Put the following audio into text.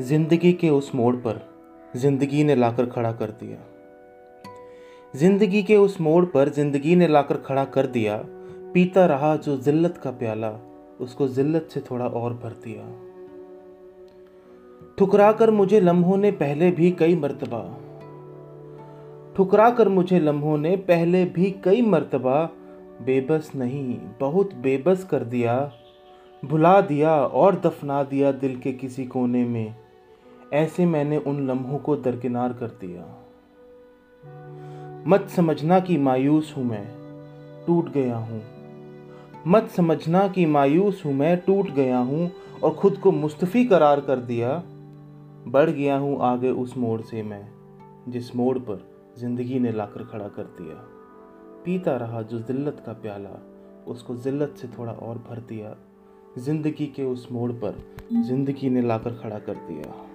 ज़िंदगी के उस मोड़ पर ज़िंदगी ने लाकर खड़ा कर दिया। ज़िंदगी के उस मोड़ पर ज़िंदगी ने लाकर खड़ा कर दिया। पीता रहा जो जिल्लत का प्याला, उसको जिल्लत से थोड़ा और भर दिया। ठुकरा कर मुझे लम्हों ने पहले भी कई मर्तबा। ठुकरा कर मुझे लम्हों ने पहले भी कई मर्तबा। बेबस नहीं, बहुत बेबस कर दिया। भुला दिया और दफना दिया दिल के किसी कोने में। ऐसे मैंने उन लम्हों को दरकिनार कर दिया। मत समझना कि मायूस हूँ मैं, टूट गया हूँ। मत समझना कि मायूस हूँ मैं, टूट गया हूँ और खुद को मुस्तफ़ी करार कर दिया। बढ़ गया हूँ आगे उस मोड़ से मैं, जिस मोड़ पर ज़िंदगी ने लाकर खड़ा कर दिया। पीता रहा जो ज़िल्लत का प्याला, उसको ज़िल्लत से थोड़ा और भर दिया। ज़िंदगी के उस मोड़ पर ज़िंदगी ने लाकर खड़ा कर दिया।